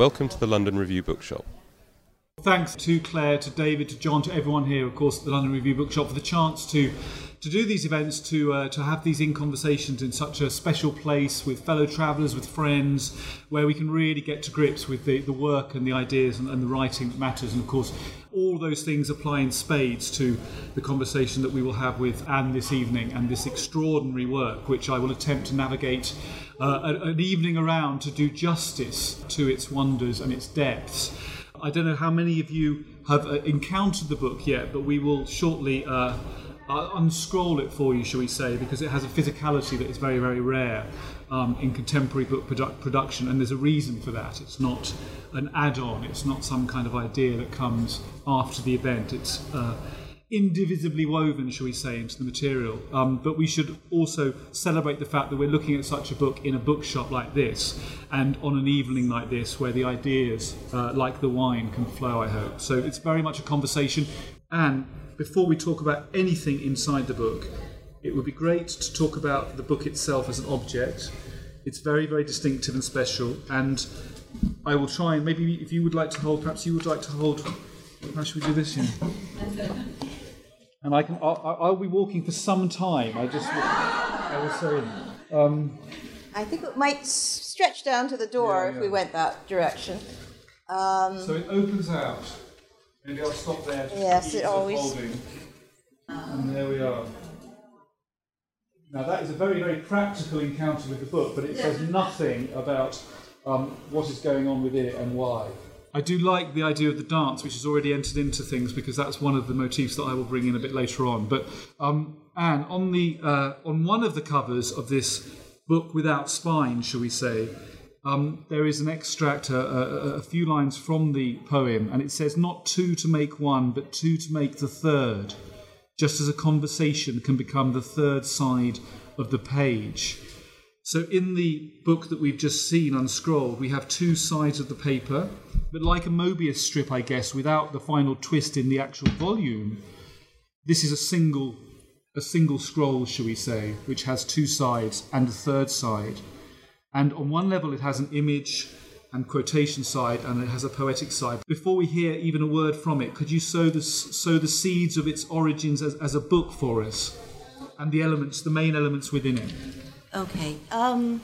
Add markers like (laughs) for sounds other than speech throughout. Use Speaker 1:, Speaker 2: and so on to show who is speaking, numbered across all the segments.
Speaker 1: Welcome to the London Review Bookshop.
Speaker 2: Thanks to Claire, to David, to John, to everyone here, of course, at the London Review Bookshop for the chance to to do these events, to uh, to have these in conversations in such a special place with fellow travellers, with friends, where we can really get to grips with the, the work and the ideas and, and the writing that matters. And of course, all those things apply in spades to the conversation that we will have with Anne this evening and this extraordinary work, which I will attempt to navigate uh, an evening around to do justice to its wonders and its depths. I don't know how many of you have uh, encountered the book yet, but we will shortly uh, uh, unscroll it for you, shall we say, because it has a physicality that is very, very rare um, in contemporary book produ- production, and there's a reason for that. It's not an add on, it's not some kind of idea that comes after the event. It's uh, indivisibly woven, shall we say, into the material. Um, but we should also celebrate the fact that we're looking at such a book in a bookshop like this and on an evening like this where the ideas, uh, like the wine, can flow, I hope. So it's very much a conversation. And before we talk about anything inside the book, it would be great to talk about the book itself as an object. It's very, very distinctive and special. And I will try and maybe if you would like to hold, perhaps you would like to hold. How should we do this? Yeah. And I can, I'll, I'll be walking for some time. I just, I will say. Um,
Speaker 3: I think it might stretch down to the door yeah, yeah. if we went that direction.
Speaker 2: Um, so it opens out. Maybe I'll stop there.
Speaker 3: Yes, it always.
Speaker 2: Holding. And there we are. Now that is a very, very practical encounter with the book, but it says nothing about um, what is going on with it and why. I do like the idea of the dance, which has already entered into things, because that's one of the motifs that I will bring in a bit later on. But um, Anne, on the uh, on one of the covers of this book without spine, shall we say, um, there is an extract, a, a, a, few lines from the poem, and it says, Not two to make one, but two to make the third, just as a conversation can become the third side of the page. So, in the book that we've just seen unscrolled, we have two sides of the paper, but like a Mobius strip, I guess, without the final twist in the actual volume, this is a single, a single scroll, shall we say, which has two sides and a third side. And on one level, it has an image and quotation side, and it has a poetic side. Before we hear even a word from it, could you sow the, sow the seeds of its origins as, as a book for us, and the elements, the main elements within it?
Speaker 3: Okay. Um,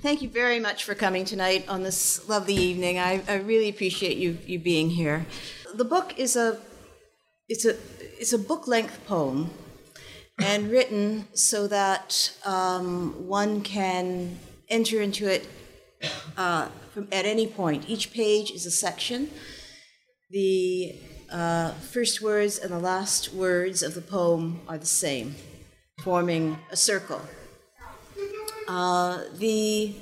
Speaker 3: thank you very much for coming tonight on this lovely evening. I, I really appreciate you you being here. The book is a it's a it's a book length poem, and written so that um, one can enter into it uh, from, at any point. Each page is a section. The uh, first words and the last words of the poem are the same, forming a circle. Uh, the,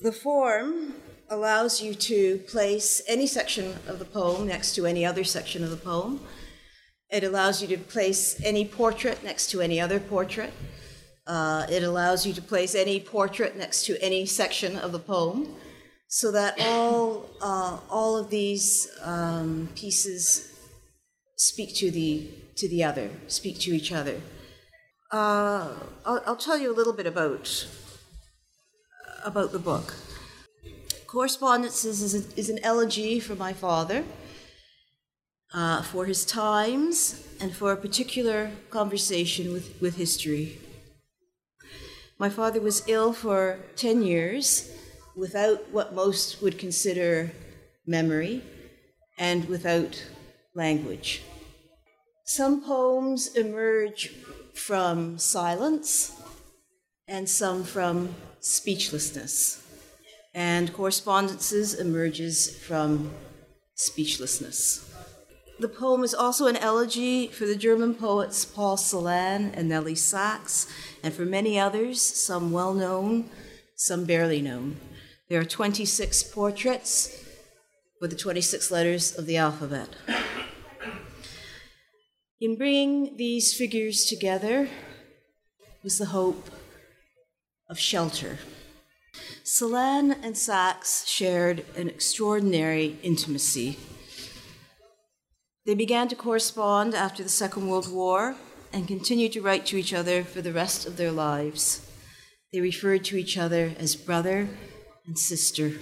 Speaker 3: the form allows you to place any section of the poem next to any other section of the poem. It allows you to place any portrait next to any other portrait. Uh, it allows you to place any portrait next to any section of the poem so that all, uh, all of these um, pieces speak to the, to the other, speak to each other. Uh, I'll, I'll, tell you a little bit about, about the book. Correspondences is, a, is an elegy for my father, uh, for his times, and for a particular conversation with, with history. My father was ill for 10 years without what most would consider memory and without language. Some poems emerge from silence and some from speechlessness. And correspondences emerges from speechlessness. The poem is also an elegy for the German poets Paul Celan and Nelly Sachs, and for many others, some well known, some barely known. There are 26 portraits with the 26 letters of the alphabet. In bringing these figures together was the hope of shelter. Celan and Sachs shared an extraordinary intimacy. They began to correspond after the Second World War and continued to write to each other for the rest of their lives. They referred to each other as brother and sister.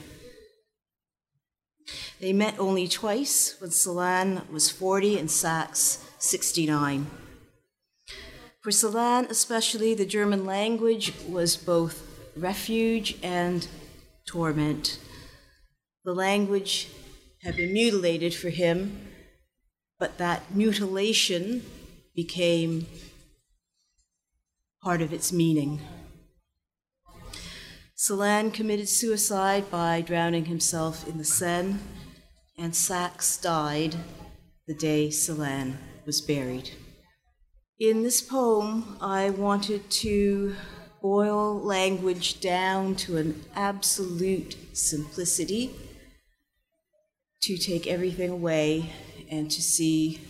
Speaker 3: They met only twice when Celan was 40 and Sachs 69. For Celan, especially, the German language was both refuge and torment. The language had been mutilated for him, but that mutilation became part of its meaning. Celan committed suicide by drowning himself in the Seine, and Sachs died the day Celan was buried. In this poem, I wanted to boil language down to an absolute simplicity, to take everything away and to see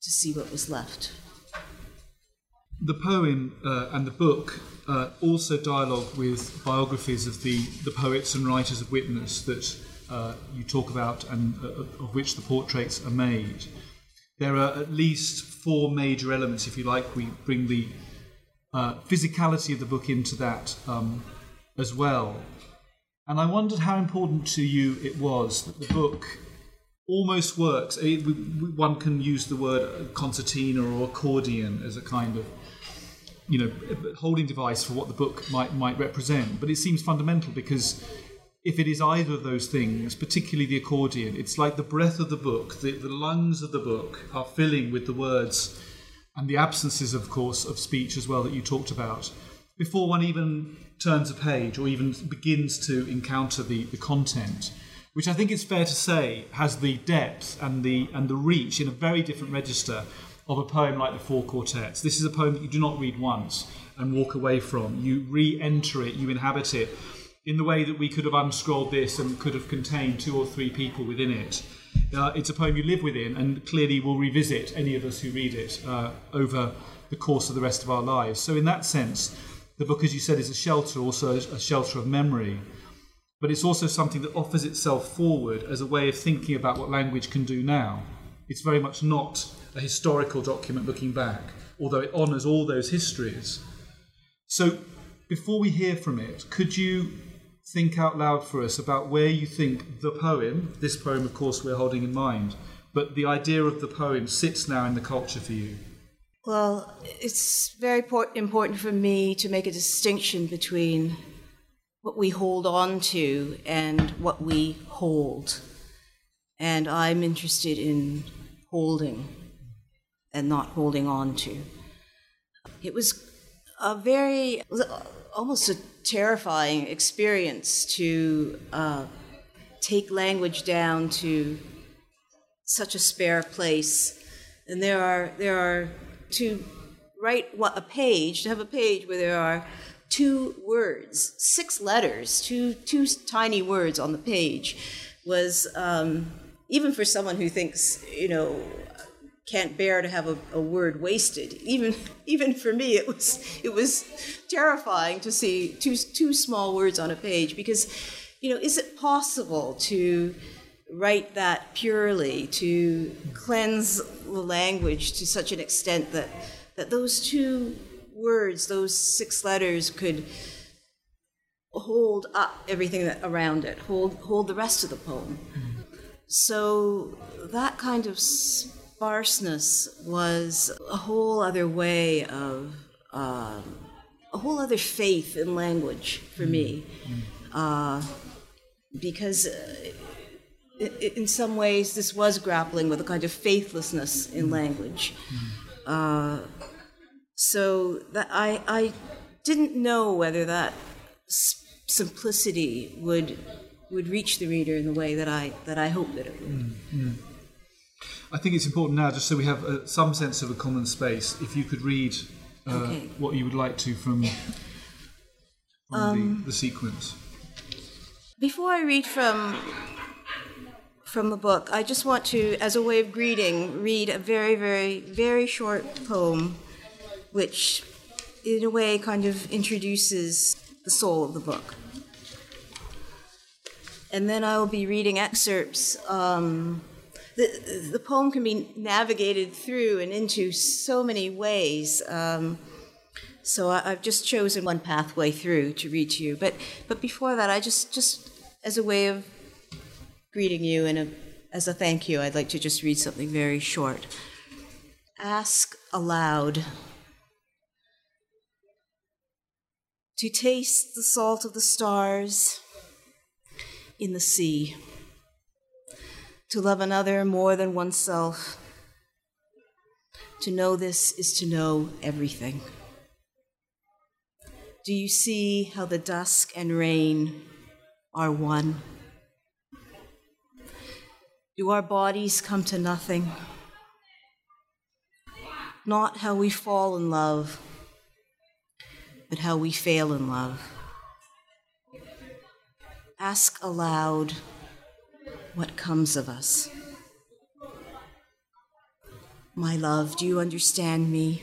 Speaker 3: to see what was left.
Speaker 2: The poem uh, and the book uh, also dialogue with biographies of the, the poets and writers of witness that uh, you talk about and uh, of which the portraits are made. There are at least four major elements, if you like. We bring the uh, physicality of the book into that um, as well. And I wondered how important to you it was that the book almost works. Eh, it, we, one can use the word concertina or accordion as a kind of you know holding device for what the book might might represent. But it seems fundamental because if it is either of those things, particularly the accordion, it's like the breath of the book, the, the lungs of the book are filling with the words and the absences, of course, of speech as well that you talked about before one even turns a page or even begins to encounter the, the content, which I think it's fair to say has the depth and the and the reach in a very different register of a poem like the Four Quartets. This is a poem that you do not read once and walk away from. You re-enter it, you inhabit it in the way that we could have unscrolled this and could have contained two or three people within it. Uh, it's a poem you live within and clearly will revisit any of us who read it uh, over the course of the rest of our lives. So, in that sense, the book, as you said, is a shelter, also a shelter of memory. But it's also something that offers itself forward as a way of thinking about what language can do now. It's very much not a historical document looking back, although it honours all those histories. So, before we hear from it, could you think out loud for us about where you think the poem, this poem, of course, we're holding in mind, but the idea of the poem sits now in the culture for you?
Speaker 3: Well, it's very important for me to make a distinction between what we hold on to and what we hold. And I'm interested in holding and not holding on to. It was a very, almost a terrifying experience to uh, take language down to such a spare place. And there are, there are to write what a page, to have a page where there are two words, six letters, two, two tiny words on the page, was um, even for someone who thinks, you know, can't bear to have a, a, word wasted. Even (laughs) even for me, it was it was terrifying to see two two small words on a page because, you know, is it possible to write that purely to cleanse the language to such an extent that that those two words, those six letters, could hold up everything that, around it, hold hold the rest of the poem. So that kind of sparseness was a whole other way of, um, a whole other faith in language for me. Uh, because uh, in some ways, this was grappling with a kind of faithlessness in language. Uh, so that I, I didn't know whether that simplicity would would reach the reader in the way that I that I hoped that it would.
Speaker 2: Mm-hmm. I think it's important now, just so we have uh, some sense of a common space, if you could read uh,
Speaker 3: Okay.
Speaker 2: what you would like to from, (laughs) from
Speaker 3: Um,
Speaker 2: the, the sequence.
Speaker 3: Before I read from from the book, I just want to, as a way of greeting, read a very, very, very short poem, which, in a way, kind of introduces the soul of the book. And then I will be reading excerpts. Um, the, the poem can be navigated through and into so many ways. Um, so I, I've just chosen one pathway through to read to you. But but before that, I just just as a way of greeting you and a, as a thank you, I'd like to just read something very short. Ask aloud. To taste the salt of the stars in the sea. To love another more than oneself. To know this is to know everything. Do you see how the dusk and rain are one? Do our bodies come to nothing? Not how we fall in love, but how we fail in love. Ask aloud what comes of us. My love, do you understand me?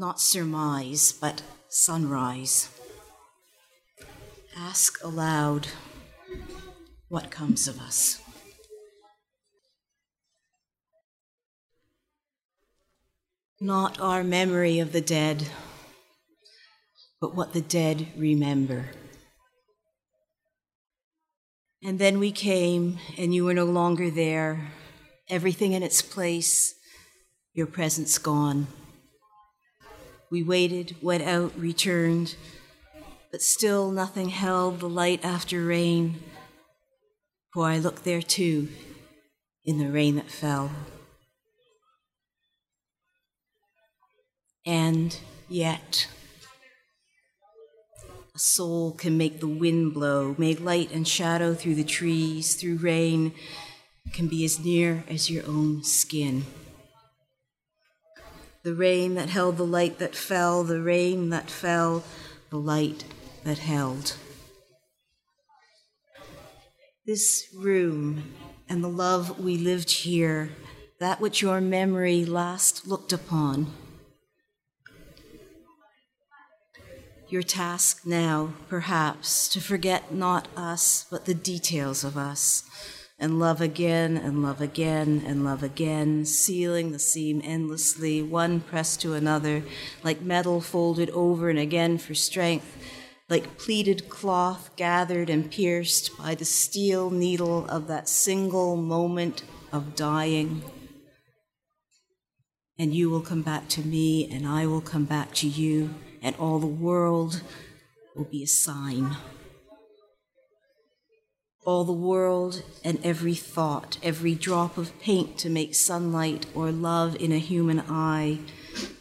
Speaker 3: Not surmise, but sunrise. Ask aloud what comes of us. Not our memory of the dead, but what the dead remember. And then we came, and you were no longer there. Everything in its place, your presence gone. We waited, went out, returned, but still nothing held the light after rain. For I looked there too, in the rain that fell. And yet, a soul can make the wind blow, make light and shadow through the trees, through rain, can be as near as your own skin. The rain that held the light that fell, the rain that fell, the light that held. This room and the love we lived here, that which your memory last looked upon. Your task now, perhaps, to forget not us, but the details of us, and love again, and love again, and love again, sealing the seam endlessly, one pressed to another, like metal folded over and again for strength, like pleated cloth gathered and pierced by the steel needle of that single moment of dying. And you will come back to me, and I will come back to you, and all the world will be a sign. All the world and every thought, every drop of paint to make sunlight or love in a human eye,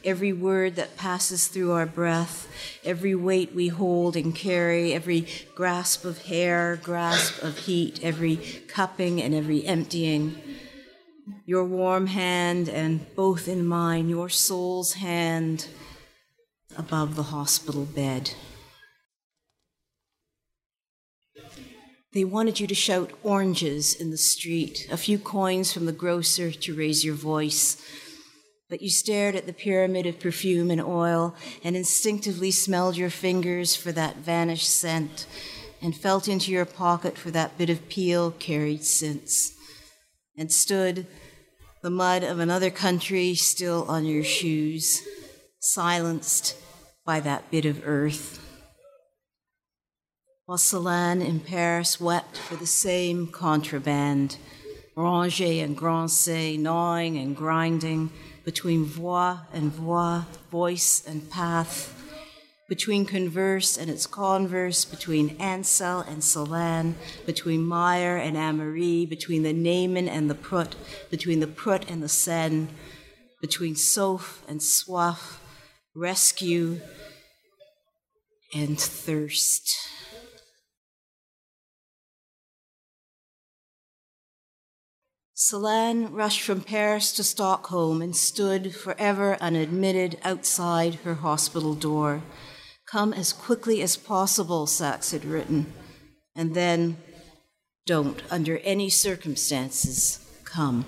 Speaker 3: every word that passes through our breath, every weight we hold and carry, every grasp of hair, grasp of heat, every cupping and every emptying. Your warm hand and both in mine, your soul's hand above the hospital bed. They wanted you to shout oranges in the street, a few coins from the grocer to raise your voice. But you stared at the pyramid of perfume and oil and instinctively smelled your fingers for that vanished scent and felt into your pocket for that bit of peel carried since and stood, the mud of another country still on your shoes, silenced by that bit of earth. While Celan in Paris wept for the same contraband, Ranger and Grancey gnawing and grinding between voix and voix, voice and path, between converse and its converse, between Ansel and Celan, between Meyer and Amory, between the Naaman and the Prut, between the Prut and the Seine, between Soph and Soif, rescue and thirst. Celan rushed from Paris to Stockholm and stood forever unadmitted outside her hospital door. Come as quickly as possible, Sachs had written. And then, don't, under any circumstances, come.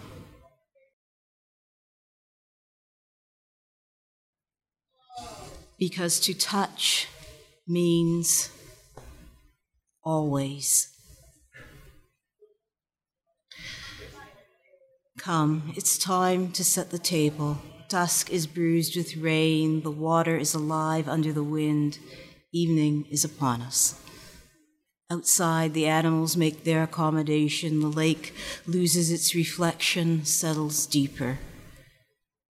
Speaker 3: Because to touch means always. Come, it's time to set the table. Dusk is bruised with rain, the water is alive under the wind, evening is upon us. Outside, the animals make their accommodation, the lake loses its reflection, settles deeper.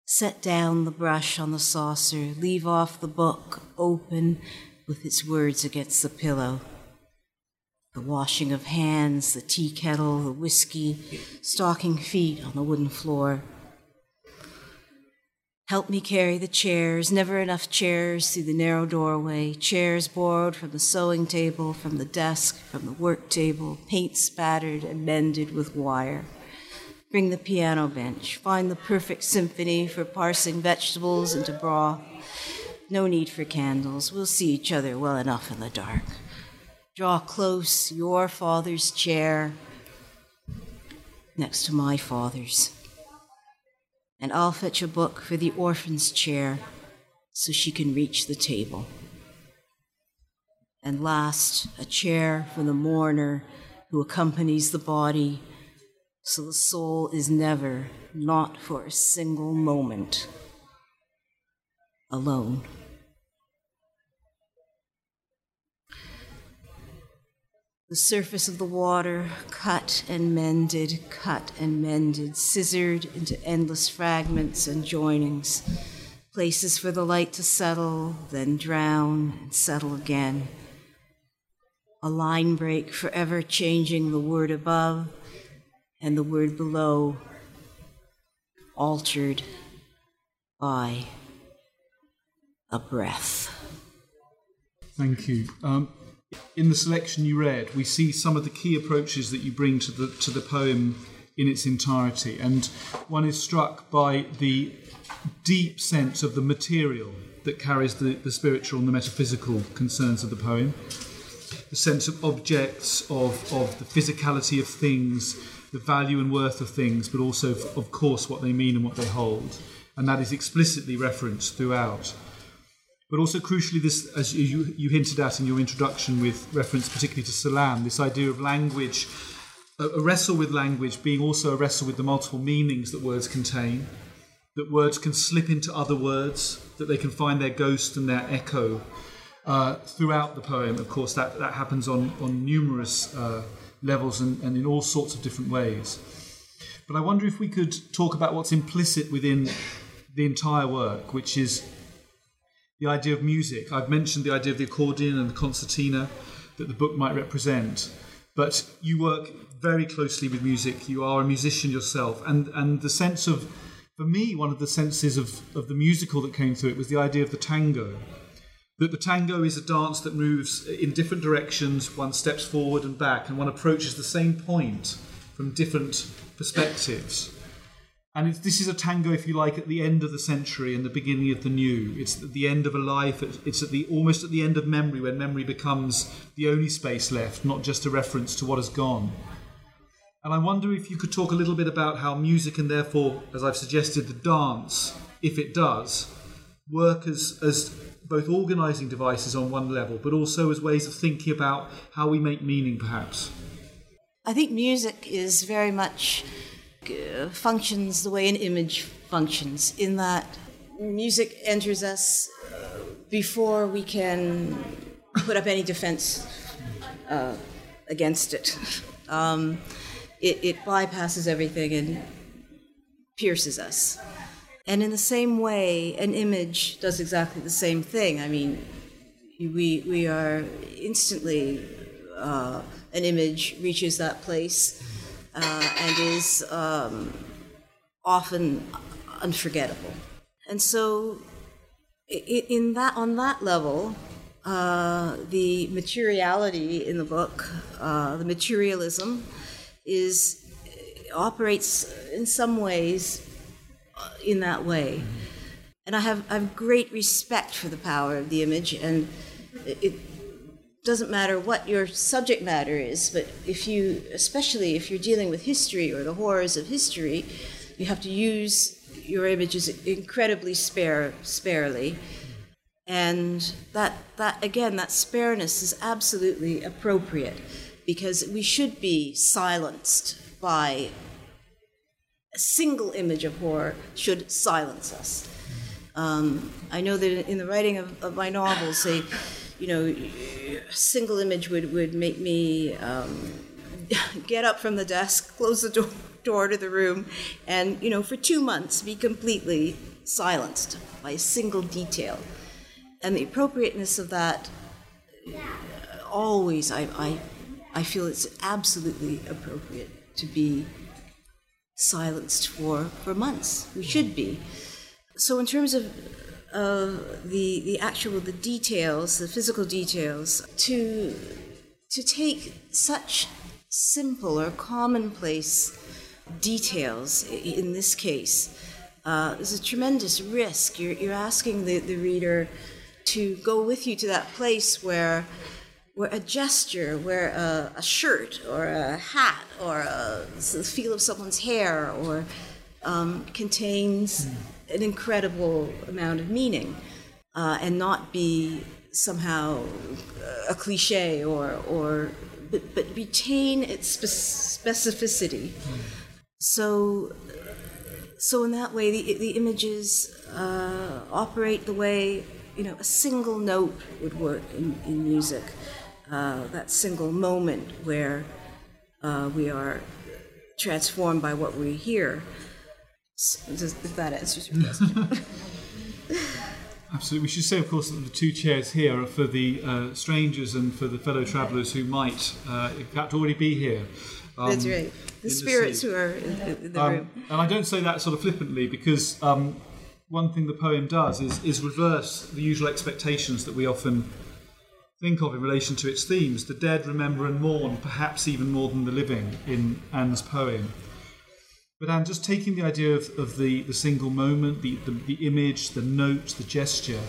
Speaker 3: Set down the brush on the saucer, leave off the book open with its words against the pillow. The washing of hands, the tea kettle, the whiskey, stocking feet on the wooden floor. Help me carry the chairs, never enough chairs through the narrow doorway, chairs borrowed from the sewing table, from the desk, from the work table, paint spattered and mended with wire. Bring the piano bench, find the perfect symphony for parsing vegetables into broth. No need for candles, we'll see each other well enough in the dark. Draw close your father's chair next to my father's and I'll fetch a book for the orphan's chair so she can reach the table. And last, a chair for the mourner who accompanies the body so the soul is never, not for a single moment, alone. The surface of the water, cut and mended, cut and mended, scissored into endless fragments and joinings, places for the light to settle, then drown and settle again. A line break forever changing the word above and the word below, altered by a breath.
Speaker 2: Thank you. Um, in the selection you read, we see some of the key approaches that you bring to the to the poem in its entirety, and one is struck by the deep sense of the material that carries the, the spiritual and the metaphysical concerns of the poem, the sense of objects, of, of the physicality of things, the value and worth of things, but also, of course, what they mean and what they hold. And that is explicitly referenced throughout. But also crucially, this, as you, you hinted at in your introduction, with reference particularly to Celan, this idea of language, a, a wrestle with language being also a wrestle with the multiple meanings that words contain, that words can slip into other words, that they can find their ghost and their echo uh, throughout the poem. Of course, that, that happens on, on numerous uh, levels and, and in all sorts of different ways. But I wonder if we could talk about what's implicit within the entire work, which is the idea of music. I've mentioned the idea of the accordion and the concertina that the book might represent, but you work very closely with music. You are a musician yourself, and, and the sense of, for me, one of the senses of, of the musical that came through it was the idea of the tango. That the tango is a dance that moves in different directions, one steps forward and back, and one approaches the same point from different perspectives. And this is a tango, if you like, at the end of the century and the beginning of the new. It's at the end of a life. It's at the almost at the end of memory, when memory becomes the only space left, not just a reference to what has gone. And I wonder if you could talk a little bit about how music and therefore, as I've suggested, the dance, if it does, work as, as both organising devices on one level, but also as ways of thinking about how we make meaning, perhaps.
Speaker 3: I think music is very much uh, functions the way an image functions, in that music enters us before we can put up any defense uh, against it. (laughs) Um, it. It bypasses everything and pierces us. And in the same way, an image does exactly the same thing. I mean, we, we are instantly, uh, an image reaches that place uh, and is um, often unforgettable. And so, in that on that level, uh, the materiality in the book, uh, the materialism, is operates in some ways Uh, in that way. And I have, I have great respect for the power of the image, and it, it doesn't matter what your subject matter is, but if you, especially if you're dealing with history or the horrors of history, you have to use your images incredibly spare, sparely. And that, that, again, that spareness is absolutely appropriate because we should be silenced by a single image of horror should silence us. Um, I know that in the writing of, of, my novels, they, you know, a single image would, would make me um, (laughs) get up from the desk, (laughs) close the door, door to the room, and, you know, for two months be completely silenced by a single detail. And the appropriateness of that, always, I, I, I feel it's absolutely appropriate to be silenced for, for months. We should be. So, in terms of uh, the the actual the details, the physical details, to to take such simple or commonplace details in this case uh, is a tremendous risk. You're, you're asking the, the reader to go with you to that place where where a gesture, where a, a shirt or a hat or a, the feel of someone's hair or um, contains an incredible amount of meaning uh, and not be somehow a cliche or, or but, but retain its specificity. So, so in that way, the, the images uh, operate the way you know a single note would work in, in music uh, that single moment where uh, we are transformed by what we hear. if that answers your question. (laughs) (laughs)
Speaker 2: Absolutely. We should say, of course, that the two chairs here are for the uh, strangers and for the fellow travellers who might, uh, in fact, already be here.
Speaker 3: Um, That's right. The spirits the who are in, in the um, room.
Speaker 2: And I don't say that sort of flippantly because um, one thing the poem does is, is reverse the usual expectations that we often think of in relation to its themes. The dead remember and mourn, perhaps even more than the living, in Anne's poem. But Anne, just taking the idea of, of the, the single moment, the, the, the image, the note, the gesture,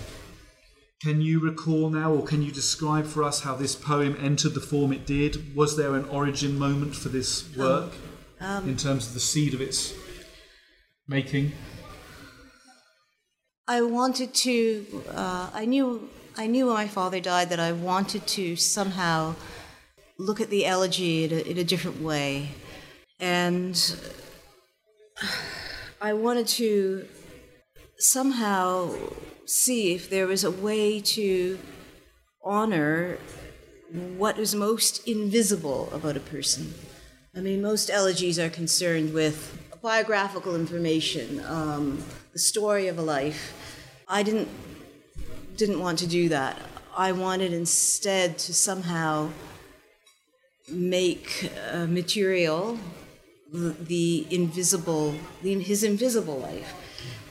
Speaker 2: can you recall now, or can you describe for us how this poem entered the form it did? Was there an origin moment for this work um, um, in terms of the seed of its making?
Speaker 3: I wanted to, uh, I knew I knew when my father died that I wanted to somehow look at the elegy in a, in a different way. And I wanted to somehow see if there was a way to honor what is most invisible about a person. I mean, most elegies are concerned with biographical information, um, the story of a life. I didn't didn't want to do that. I wanted instead to somehow make uh, material the, the invisible, the, his invisible life,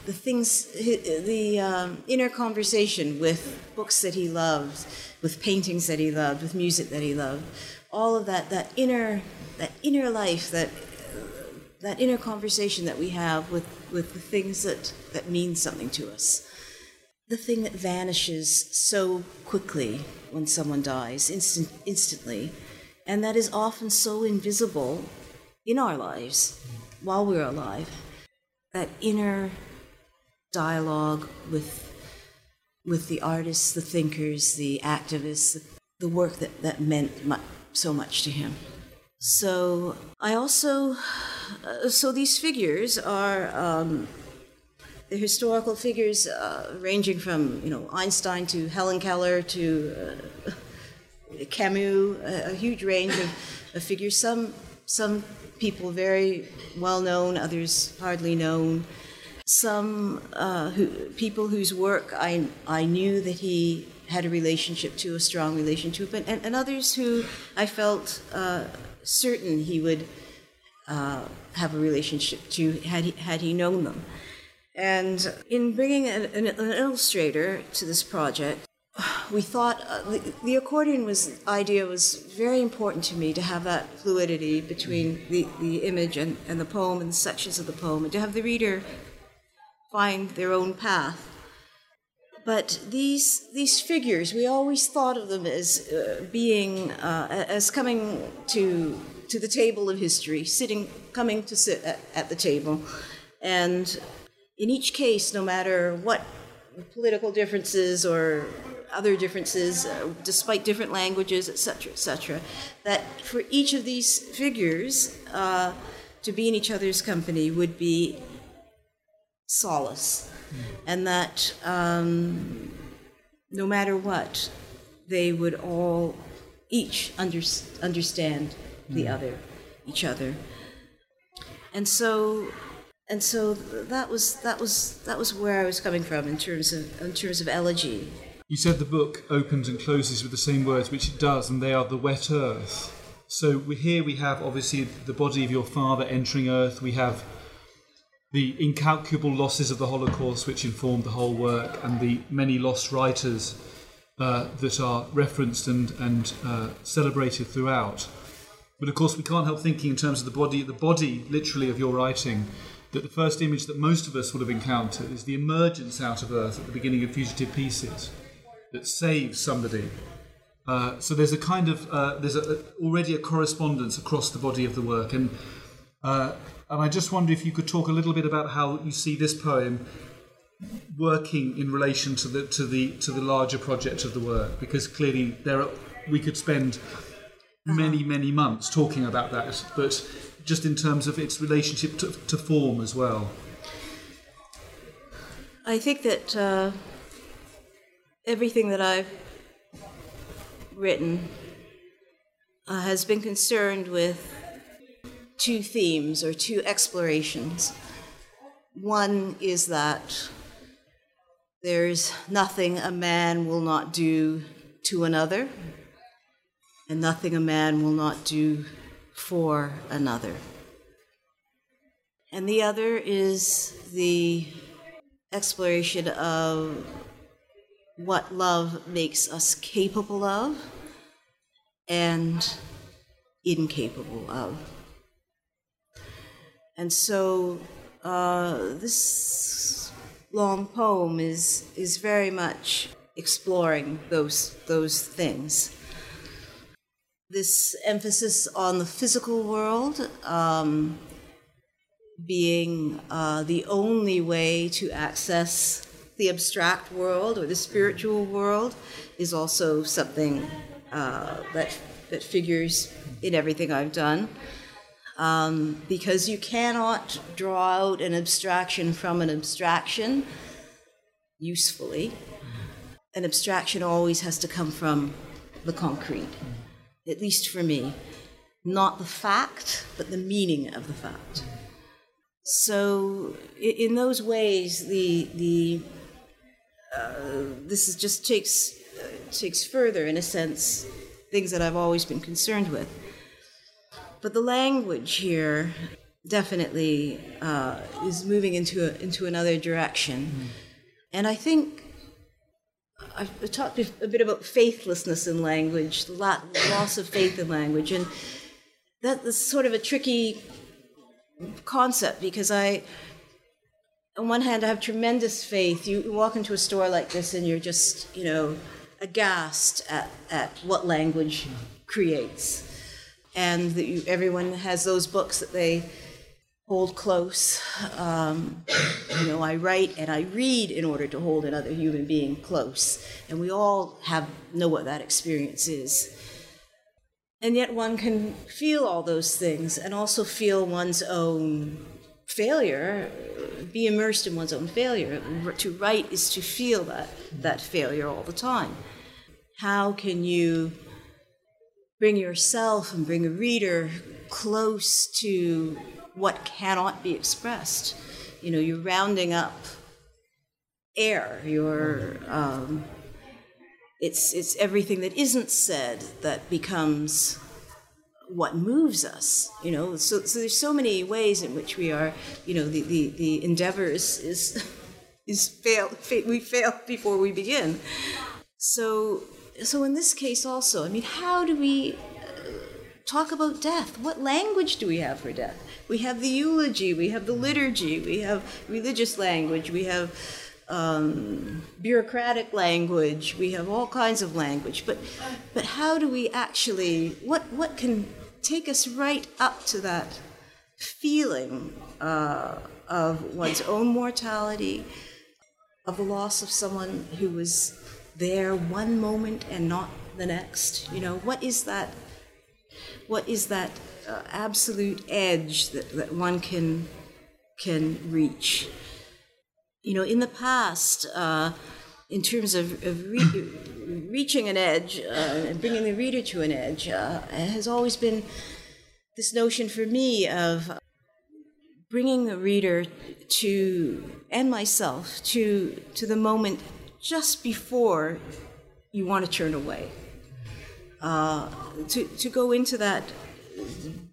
Speaker 3: the things, the um, inner conversation with books that he loved, with paintings that he loved, with music that he loved, all of that, that inner, that inner life, that that inner conversation that we have with, with the things that, that mean something to us the thing that vanishes so quickly when someone dies, instant, instantly, and that is often so invisible in our lives while we're alive. That inner dialogue with, with the artists, the thinkers, the activists, the, work that, that meant mu- so much to him. So I also, uh, so these figures are. Um, the historical figures uh, ranging from you know Einstein to Helen Keller to uh, (laughs) Camus, a, a, huge range of, of, figures. Some some people very well known, others hardly known. Some uh, who, people whose work I I knew that he had a relationship to, a strong relationship, and, and, and others who I felt uh, certain he would uh, have a relationship to had he, had he known them. And in bringing an, an, illustrator to this project, we thought uh, the, the, accordion was idea was very important to me to have that fluidity between the, the image and, and the poem and the sections of the poem, and to have the reader find their own path. But these these figures, we always thought of them as uh, being uh, as coming to to the table of history, sitting, coming to sit at, at the table, and in each case, no matter what political differences or other differences, uh, despite different languages, etc., etc., that for each of these figures uh, to be in each other's company would be solace, mm. and that um, no matter what, they would all each under, understand the mm. other, each other, and so and so that was that was that was where I was coming from in terms of in terms of elegy.
Speaker 2: You said the book opens and closes with the same words, which it does, and they are the wet earth. So here we have obviously the body of your father entering earth. We have the incalculable losses of the Holocaust, which informed the whole work, and the many lost writers uh, that are referenced and, and uh, celebrated throughout. But of course, we can't help thinking in terms of the body, the body literally of your writing that the first image that most of us would have encountered is the emergence out of Earth at the beginning of Fugitive Pieces that saves somebody. Uh, so there's a kind of uh, there's a, already a correspondence across the body of the work, and uh, and I just wonder if you could talk a little bit about how you see this poem working in relation to the to the to the larger project of the work, because clearly there are, we could spend many many months talking about that, but just in terms of its relationship to, to form as well?
Speaker 3: I think that uh, everything that I've written uh, has been concerned with two themes or two explorations. One is that there's nothing a man will not do to another, and nothing a man will not do for another. And the other is the exploration of what love makes us capable of and incapable of. And so uh, this long poem is, is very much exploring those, those things this emphasis on the physical world um, being uh, the only way to access the abstract world or the spiritual world is also something uh, that, that figures in everything I've done. Um, because you cannot draw out an abstraction from an abstraction usefully. An abstraction always has to come from the concrete at least for me, not the fact, but the meaning of the fact. So, in those ways, the the uh, this is just takes uh, takes further, in a sense, things that I've always been concerned with. But the language here definitely uh, is moving into a, into another direction, mm. and I think I've talked a bit about faithlessness in language, loss of faith in language, and that's sort of a tricky concept because I, on one hand, I have tremendous faith. You walk into a store like this and you're just, you know, aghast at, at what language creates. And that you, everyone has those books that they hold close. Um, you know, I write and I read in order to hold another human being close, and we all have know what that experience is. And yet, one can feel all those things and also feel one's own failure, be immersed in one's own failure. To write is to feel that, that failure all the time. How can you bring yourself and bring a reader close to what cannot be expressed. You know, you're rounding up air. You're um, it's it's everything that isn't said that becomes what moves us. You know, so so there's so many ways in which we are. You know, the the, the endeavor is is (laughs) is fail. We fail before we begin. So, so in this case also, I mean, how do we uh, talk about death? What language do we have for death? We have the eulogy, we have the liturgy, we have religious language, we have um, bureaucratic language, we have all kinds of language. But, but how do we actually, what, what can take us right up to that feeling uh, of one's own mortality, of the loss of someone who was there one moment and not the next? You know, what is that? What is that uh, absolute edge that, that one can can reach? You know, in the past, uh, in terms of, of re- reaching an edge uh, and bringing the reader to an edge, uh, has always been this notion for me of bringing the reader to and myself to to the moment just before you want to turn away. Uh, to, to go into that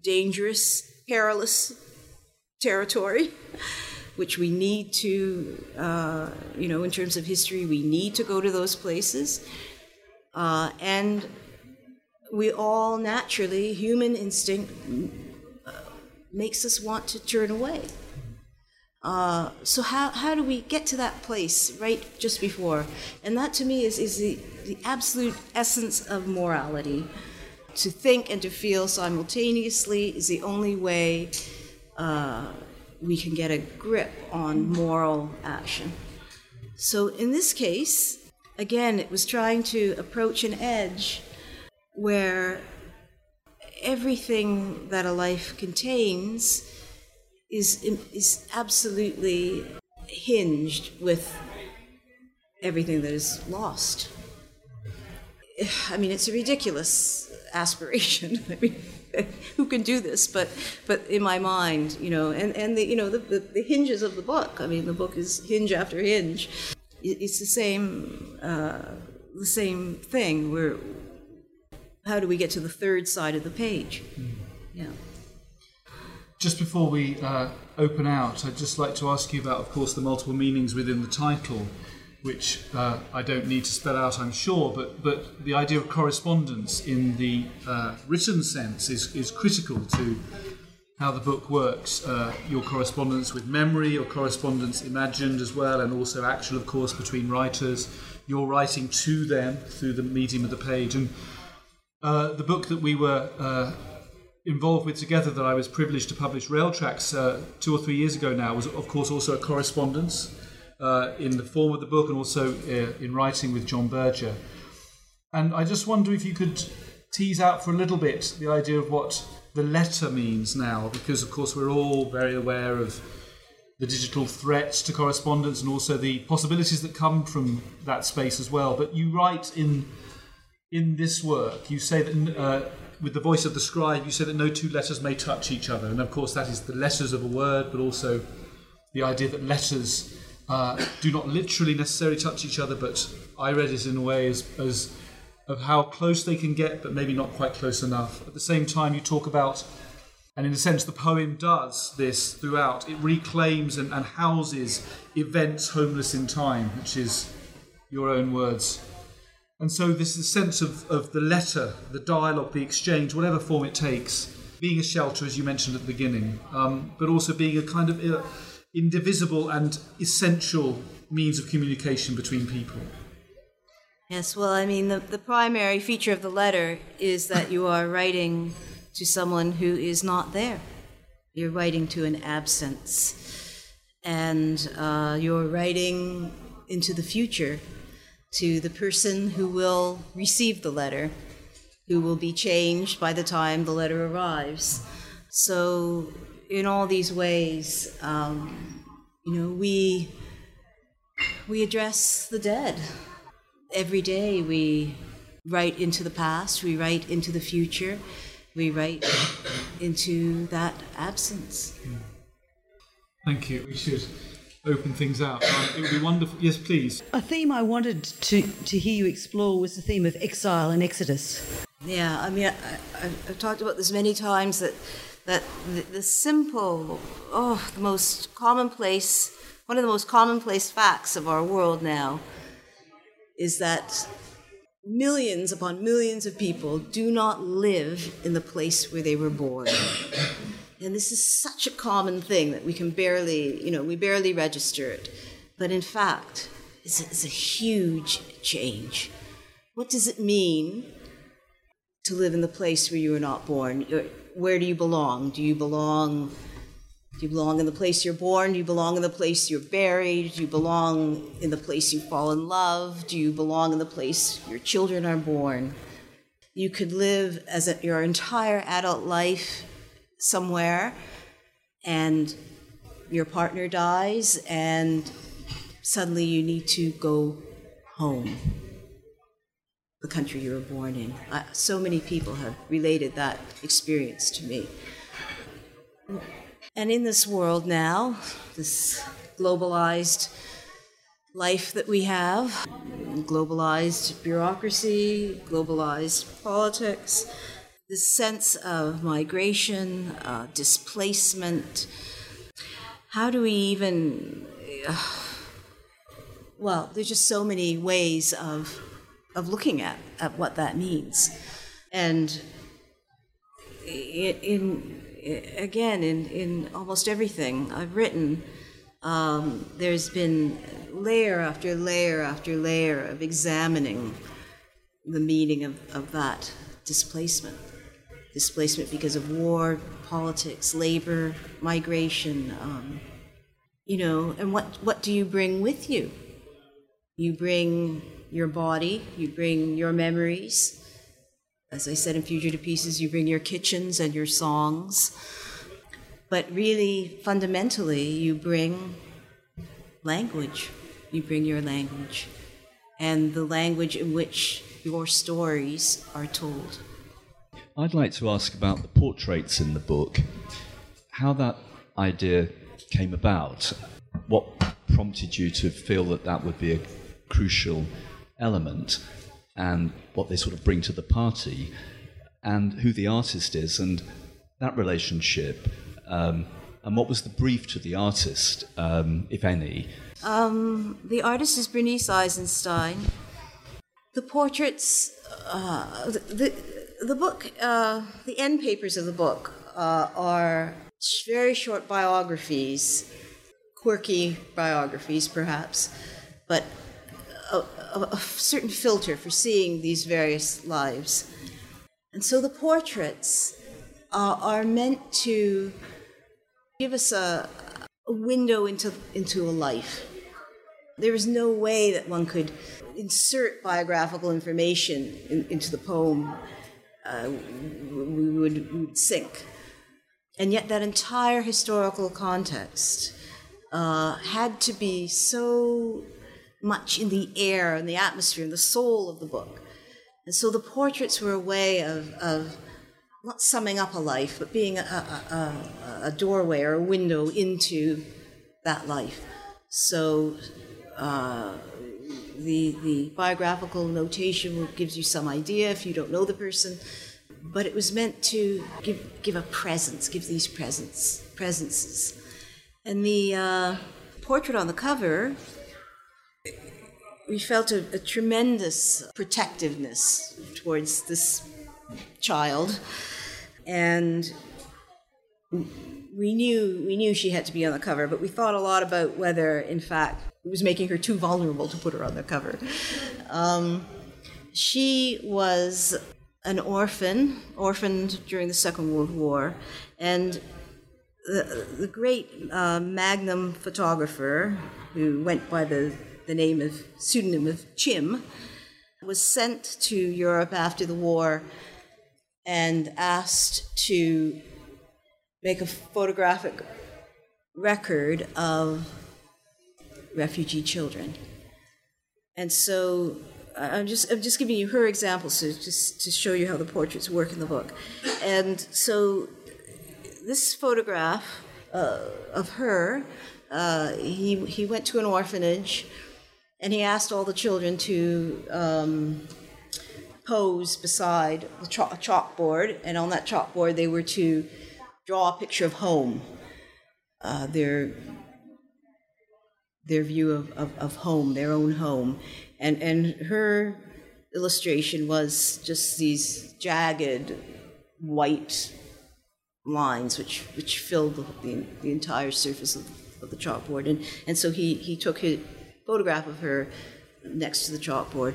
Speaker 3: dangerous, perilous territory, which we need to, uh, you know, in terms of history, we need to go to those places. Uh, and we all naturally, human instinct uh, makes us want to turn away. Uh, so how, how do we get to that place right just before? And that to me is, is the, the absolute essence of morality. To think and to feel simultaneously is the only way uh, we can get a grip on moral action. So in this case, again, it was trying to approach an edge where everything that a life contains is, is absolutely hinged with everything that is lost. I mean, it's a ridiculous aspiration. (laughs) I mean, who can do this? But, but in my mind, you know, and, and the, you know, the, the, the hinges of the book. I mean, the book is hinge after hinge. It's the same, uh, the same thing. Where, how do we get to the third side of the page? Yeah.
Speaker 2: Just before we uh, open out, I'd just like to ask you about, of course, the multiple meanings within the title, which uh, I don't need to spell out, I'm sure, but, but the idea of correspondence in the uh, written sense is, is critical to how the book works. Uh, your correspondence with memory, your correspondence imagined as well, and also actual, of course, between writers, your writing to them through the medium of the page. And uh, the book that we were uh, involved with together that I was privileged to publish Rail Tracks uh, two or three years ago now was, of course, also a correspondence uh, in the form of the book and also uh, in writing with John Berger. And I just wonder if you could tease out for a little bit the idea of what the letter means now, because, of course, we're all very aware of the digital threats to correspondence and also the possibilities that come from that space as well. But you write in in this work, you say that uh, with the voice of the scribe, you say that no two letters may touch each other. And of course, that is the letters of a word, but also the idea that letters uh, do not literally necessarily touch each other, but I read it in a way as, as of how close they can get, but maybe not quite close enough. At the same time, you talk about, and in a sense, the poem does this throughout. It reclaims and, and houses events homeless in time, which is your own words. And so this is sense of, of the letter, the dialogue, the exchange, whatever form it takes, being a shelter, as you mentioned at the beginning, um, but also being a kind of uh, indivisible and essential means of communication between people.
Speaker 3: Yes, well, I mean, the, the primary feature of the letter is that you are writing to someone who is not there. You're writing to an absence. And uh, you're writing into the future to the person who will receive the letter, who will be changed by the time the letter arrives. So, in all these ways, um, you know, we we address the dead every day. We write into the past. We write into the future. We write into that absence.
Speaker 2: Thank you. We should open things out. Um, it would be wonderful. Yes, please.
Speaker 4: A theme I wanted to, to hear you explore was the theme of exile and exodus.
Speaker 3: Yeah, I mean, I, have talked about this many times that that the, the, simple, oh, the most commonplace, one of the most commonplace facts of our world now is that millions upon millions of people do not live in the place where they were born. And this is such a common thing that we can barely, you know, we barely register it. But in fact, it's a, it's a huge change. What does it mean to live in the place where you were not born? Where do you belong? Do you belong? Do you belong in the place you're born? Do you belong in the place you're buried? Do you belong in the place you fall in love? Do you belong in the place your children are born? You could live as a, your entire adult life somewhere, and your partner dies, and suddenly you need to go home, the country you were born in. I, so many people have related that experience to me. And in this world now, this globalized life that we have, globalized bureaucracy, globalized politics, this sense of migration, uh, displacement. How do we even. Uh, well, there's just so many ways of, of looking at, at what that means. And in, in again, in, in almost everything I've written, um, there's been layer after layer after layer of examining the meaning of, of that displacement displacement because of war, politics, labor, migration. Um, you know, and what, what do you bring with you? You bring your body, you bring your memories. As I said in Fugitive Pieces, you bring your kitchens and your songs. But really, fundamentally, you bring language. You bring your language and the language in which your stories are told.
Speaker 5: I'd like to ask about the portraits in the book, how that idea came about, what prompted you to feel that that would be a crucial element, and what they sort of bring to the party, and who the artist is, and that relationship. Um, and what was the brief to the artist, um, if any?
Speaker 3: Um, the artist is Bernice Eisenstein. The portraits, uh, the, the, book, uh, the end papers of the book uh, are very short biographies, quirky biographies perhaps, but a, certain filter for seeing these various lives. And so the portraits uh, are meant to give us a, a window into, into a life. There is no way that one could insert biographical information in, into the poem uh, we, would, we would sink. And yet, that entire historical context uh, had to be so much in the air and the atmosphere and the soul of the book. And so the portraits were a way of, of not summing up a life, but being a, a, a, a doorway or a window into that life. So uh, the, the biographical notation gives you some idea if you don't know the person, but it was meant to give, give a presence, give these presence, presences. And the uh, portrait on the cover, we felt a, a tremendous protectiveness towards this child. And we knew we knew she had to be on the cover, but we thought a lot about whether, in fact, it was making her too vulnerable to put her on the cover. Um, she was an orphan, orphaned during the Second World War, and the, the great uh, Magnum photographer who went by the, the name of pseudonym of Chim was sent to Europe after the war and asked to make a photographic record of refugee children. And so I'm just I'm just giving you her examples to just to show you how the portraits work in the book. And so this photograph uh, of her, uh, he he went to an orphanage, and he asked all the children to. Um, pose beside the chalk- chalkboard, and on that chalkboard they were to draw a picture of home, uh, their their view of, of, of home, their own home, and and her illustration was just these jagged white lines which which filled the, the, the entire surface of, of the chalkboard and and so he he took a photograph of her next to the chalkboard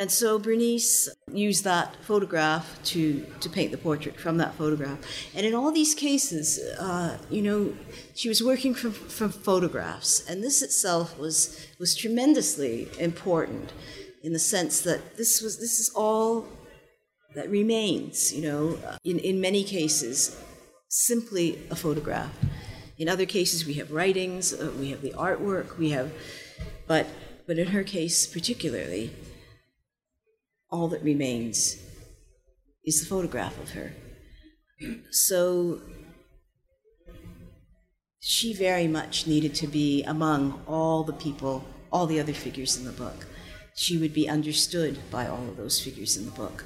Speaker 3: and so Bernice used that photograph to, to paint the portrait from that photograph. And in all these cases, uh, you know, she was working from, from photographs. And this itself was, was tremendously important in the sense that this, was, this is all that remains, you know, in, in many cases, simply a photograph. In other cases, we have writings, uh, we have the artwork, we have, but, but in her case particularly, all that remains is the photograph of her. So she very much needed to be among all the people, all the other figures in the book. She would be understood by all of those figures in the book.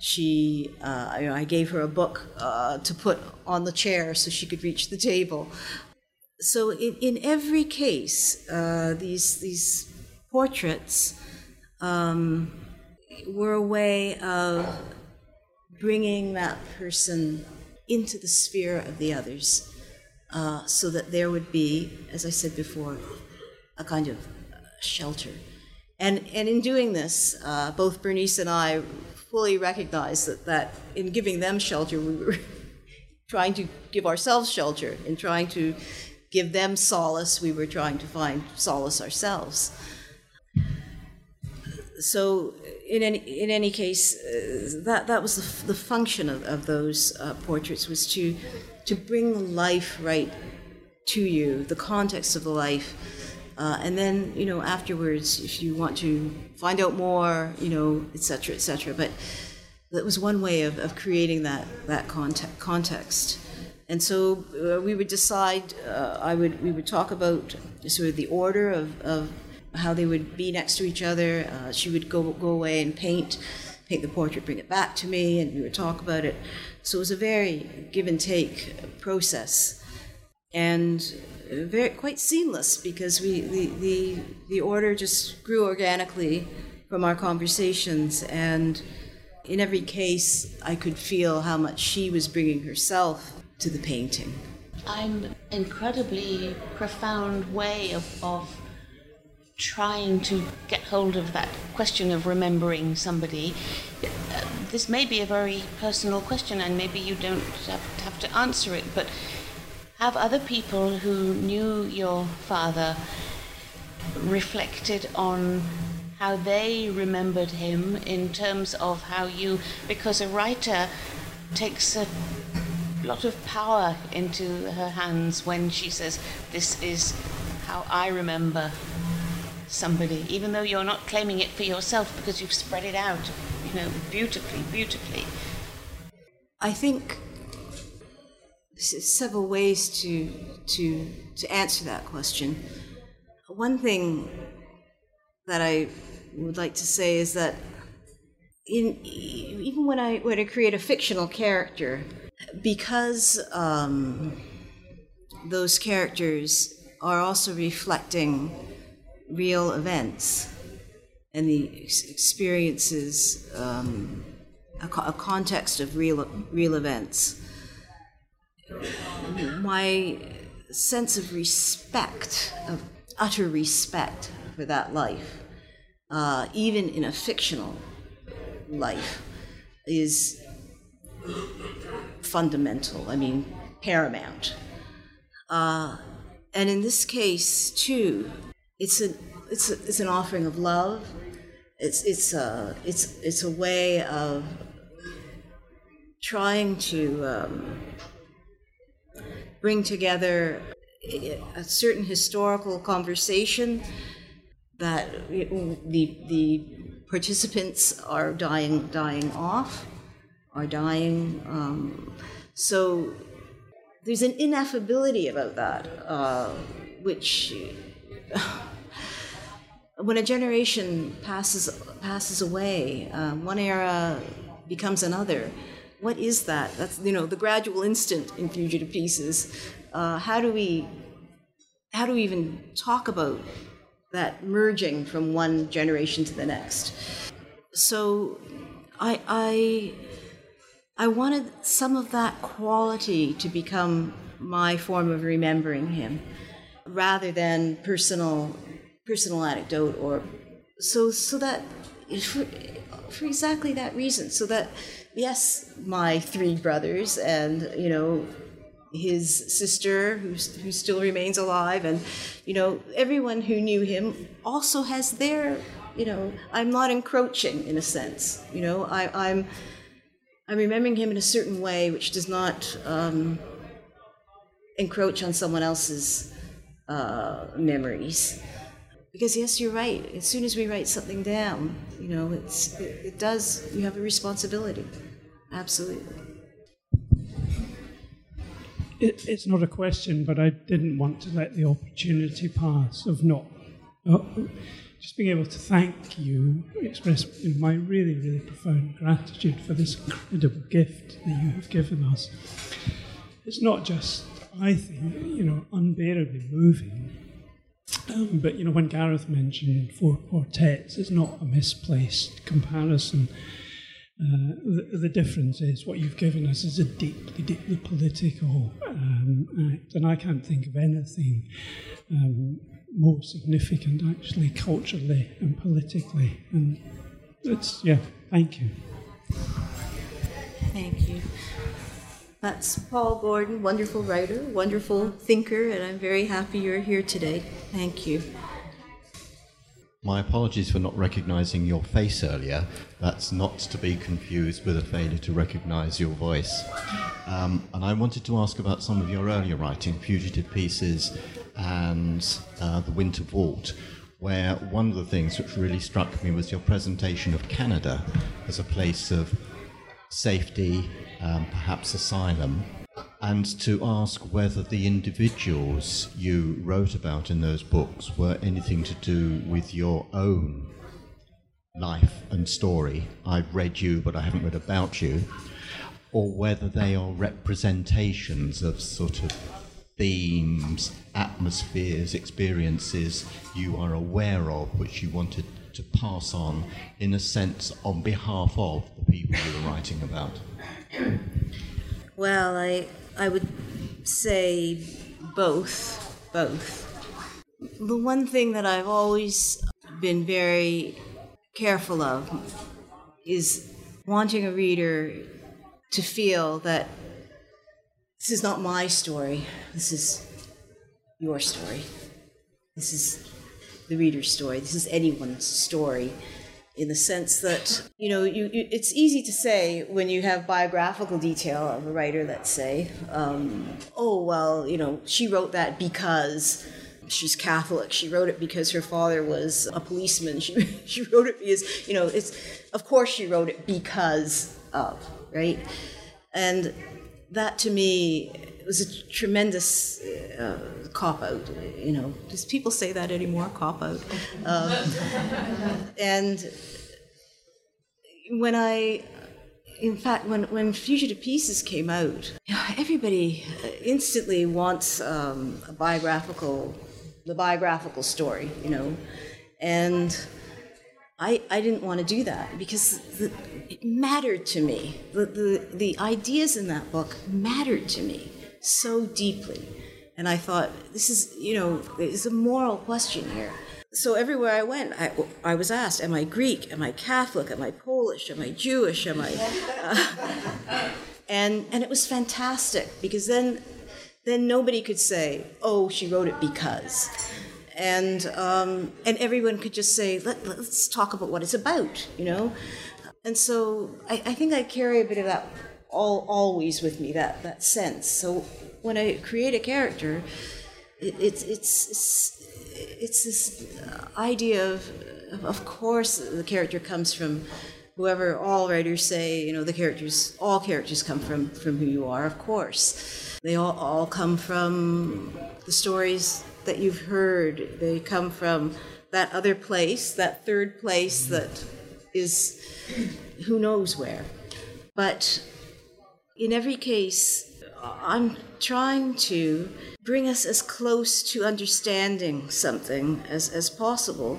Speaker 3: She, uh, I, gave her a book uh, to put on the chair so she could reach the table. So in, in every case, uh, these these portraits um, were a way of bringing that person into the sphere of the others uh, so that there would be, as I said before, a kind of shelter. And, and in doing this, uh, both Bernice and I fully recognized that, that in giving them shelter, we were (laughs) trying to give ourselves shelter. In trying to give them solace, we were trying to find solace ourselves. So in any in any case, uh, that that was the, the function of, of those uh, portraits was to to bring life right to you, the context of the life, uh, and then you know afterwards, if you want to find out more, you know, etc. etc. But that was one way of, of creating that that context. And so uh, we would decide. Uh, I would we would talk about sort of the order of, of how they would be next to each other. Uh, she would go go away and paint, paint the portrait, bring it back to me, and we would talk about it. So it was a very give and take process, and very quite seamless because we the the, the order just grew organically from our conversations and. In every case, I could feel how much she was bringing herself to the painting.
Speaker 6: I'm incredibly profound way of, of trying to get hold of that question of remembering somebody. Uh, this may be a very personal question, and maybe you don't have, have to answer it, but have other people who knew your father reflected on how they remembered him in terms of how you, because a writer takes a lot of power into her hands when she says, This is how I remember somebody, even though you're not claiming it for yourself because you've spread it out, you know, beautifully, beautifully.
Speaker 3: I think there's several ways to to to answer that question. One thing that I would like to say is that in even when I when I create a fictional character, because um, those characters are also reflecting real events and the experiences, um, a, a, context of real, real events. My sense of respect, of utter respect for that life, uh, even in a fictional life, is fundamental. I mean, paramount. Uh, and in this case, too, it's a it's a, it's an offering of love. It's it's a it's it's a way of trying to um, bring together a certain historical conversation that the the participants are dying dying off, are dying. Um, so there's an ineffability about that, uh, which (sighs) when a generation passes passes away, um, one era becomes another. What is that? That's you know the gradual instant in fugitive pieces. Uh, how do we how do we even talk about that merging from one generation to the next? so I, I, I wanted some of that quality to become my form of remembering him, rather than personal, personal anecdote or so so that for, for exactly that reason, so that yes, my three brothers and you know his sister who, who still remains alive and you know everyone who knew him also has their you know i'm not encroaching in a sense you know I, i'm i'm remembering him in a certain way which does not um, encroach on someone else's uh, memories. Because yes you're right. As soon as we write something down you know it's it, it does you have a responsibility. Absolutely.
Speaker 7: It, it's not a question, but I didn't want to let the opportunity pass of not. Uh, just being able to thank you, express my really, really profound gratitude for this incredible gift that you have given us. It's not just, I think, you know, unbearably moving, um, but you know, when Gareth mentioned four quartets, it's not a misplaced comparison. Uh, the, the, difference is what you've given us is a deeply, deeply political um, act, and I can't think of anything um, more significant, actually, culturally and politically. And it's yeah, thank you.
Speaker 3: Thank you. That's Paul Gordon, wonderful writer, wonderful thinker, and I'm very happy you're here today. Thank you.
Speaker 8: My apologies for not recognizing your face earlier. That's not to be confused with a failure to recognize your voice. Um, and I wanted to ask about some of your earlier writing, Fugitive Pieces and uh, The Winter Vault, where one of the things which really struck me was your presentation of Canada as a place of safety, um, perhaps asylum, and to ask whether the individuals you wrote about in those books were anything to do with your own life and story. I've read you, but I haven't read about you, or whether they are representations of sort of themes, atmospheres, experiences you are aware of, which you wanted to pass on, in a sense, on behalf of the people you were writing about.
Speaker 3: Well, I I would say both, both. The one thing that I've always been very careful of is wanting a reader to feel that this is not my story, this is your story. This is the reader's story, this is anyone's story in the sense that you know you, you, it's easy to say when you have biographical detail of a writer let's say um, oh well you know she wrote that because she's catholic. She wrote it because her father was a policeman. (laughs) She, she wrote it because you know it's of course she wrote it because of right? And that to me was a tremendous uh, cop out. You know, does people say that anymore? Cop out. Um, and when I, in fact, when when Fugitive Pieces came out, everybody instantly wants um, a biographical, the biographical story. You know, and. I, I didn't want to do that because the, it mattered to me. The, the, the ideas in that book mattered to me so deeply. And I thought, this is, you know, there's a moral question here. So everywhere I went, I, I was asked, Am I Greek? Am I Catholic? Am I Polish? Am I Jewish? Am I. Uh, (laughs) and, and it was fantastic because then, then nobody could say, Oh, she wrote it because. And, um, and everyone could just say, Let, Let's talk about what it's about, you know? And so I, I think I carry a bit of that all, always with me that that sense. So when I create a character, it, it's it's it's it's this idea of of course the character comes from whoever all writers say you know the characters all characters come from from who you are of course they all, all come from the stories that you've heard they come from that other place that third place that is who knows where but in every case, I'm trying to bring us as close to understanding something as, as possible.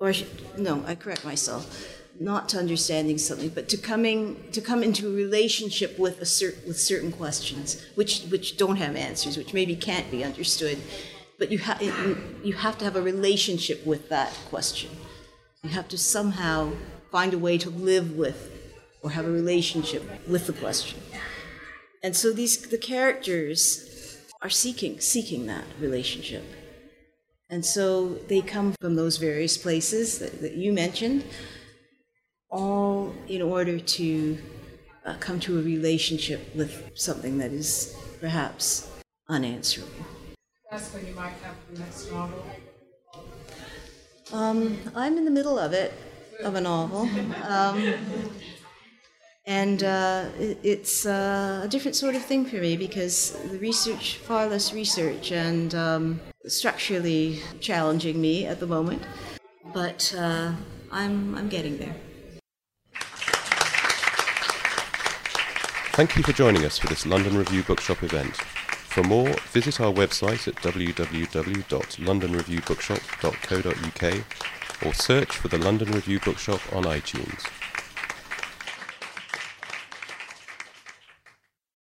Speaker 3: Or, no, I correct myself. not to understanding something, but to coming to come into a relationship with a cer- with certain questions, which which don't have answers, which maybe can't be understood, but you have you have to have a relationship with that question. You have to somehow find a way to live with or have a relationship with the question. And so these the characters are seeking seeking that relationship. And so they come from those various places that, that you mentioned, all in order to uh, come to a relationship with something that is perhaps unanswerable.
Speaker 9: That's when you might have the next novel.
Speaker 3: Um, I'm in the middle of it, of a novel. Um, and uh, it, it's uh, a different sort of thing for me because the research, far less research, and um, structurally challenging me at the moment. But uh, I'm, I'm getting there.
Speaker 1: Thank you for joining us for this London Review Bookshop event. For more, visit our website at www.londonreviewbookshop.co.uk or search for the London Review Bookshop on iTunes.